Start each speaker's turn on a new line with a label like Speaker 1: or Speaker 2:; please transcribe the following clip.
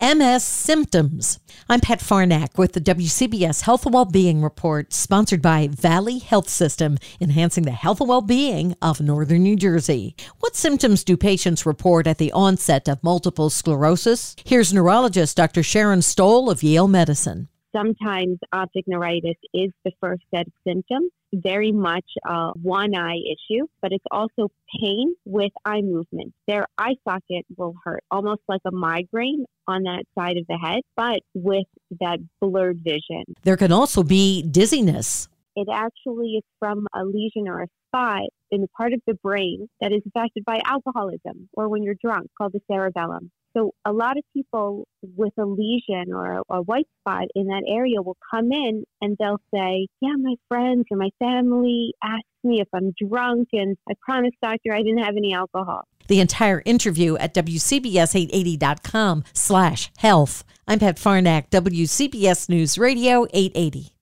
Speaker 1: MS symptoms. I'm Pat Farnack with the WCBS Health and Wellbeing Report, sponsored by Valley Health System, enhancing the health and well-being of Northern New Jersey. What symptoms do patients report at the onset of multiple sclerosis? Here's neurologist Dr. Sharon Stoll of Yale Medicine.
Speaker 2: Sometimes optic neuritis is the first set of symptoms, very much a one eye issue, but it's also pain with eye movement. Their eye socket will hurt, almost like a migraine on that side of the head, but with that blurred vision.
Speaker 1: There can also be dizziness.
Speaker 2: It actually is from a lesion or a spot in the part of the brain that is affected by alcoholism or when you're drunk called the cerebellum. So a lot of people with a lesion or a, white spot in that area will come in and they'll say, yeah, my friends or my family asked me if I'm drunk and I promised doctor I didn't have any alcohol.
Speaker 1: The entire interview at WCBS880.com slash health. I'm Pat Farnack, WCBS News Radio 880.